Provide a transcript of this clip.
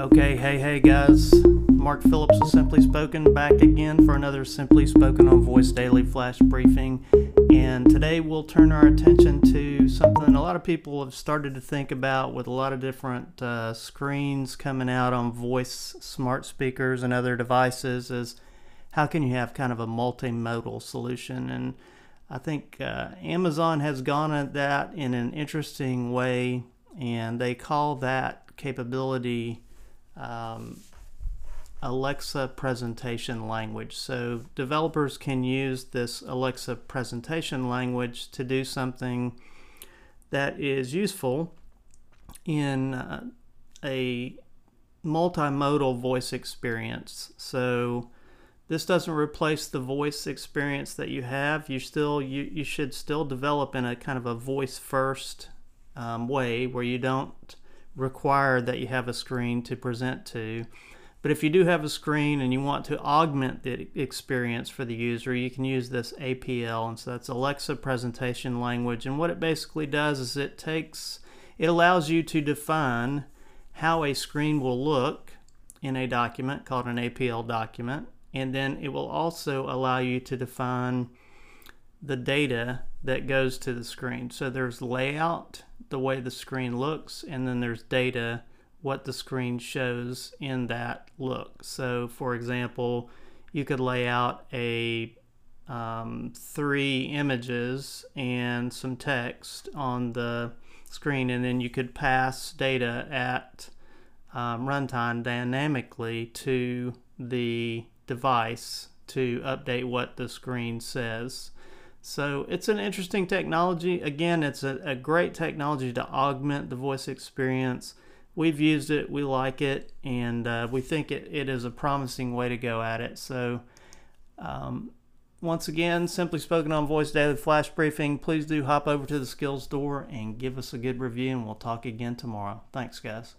Okay, hey, hey guys. Mark Phillips of Simply Spoken back again for another Simply Spoken on Voice Daily Flash Briefing. And today we'll turn our attention to something a lot of people have started to think about with a lot of different uh, screens coming out on voice smart speakers and other devices is how can you have kind of a multimodal solution? And I think uh, Amazon has gone at that in an interesting way, and they call that capability um, Alexa presentation language. So developers can use this Alexa presentation language to do something that is useful in uh, a multimodal voice experience. So this doesn't replace the voice experience that you have. You still you, you should still develop in a kind of a voice first um, way where you don't require that you have a screen to present to. But if you do have a screen and you want to augment the experience for the user, you can use this APL. And so that's Alexa Presentation Language. And what it basically does is it takes, it allows you to define how a screen will look in a document called an APL document and then it will also allow you to define the data that goes to the screen. So there's layout, the way the screen looks, and then there's data, what the screen shows in that look. So for example, you could lay out a um, three images and some text on the screen, and then you could pass data at um, runtime dynamically to the device to update what the screen says. So it's an interesting technology. Again, it's a, a, great technology to augment the voice experience. We've used it, we like it, and uh, we think it, it is a promising way to go at it. So, um, once again, Simply Spoken on Voice Daily Flash Briefing. Please do hop over to the Skills Store and give us a good review, and we'll talk again tomorrow. Thanks, guys.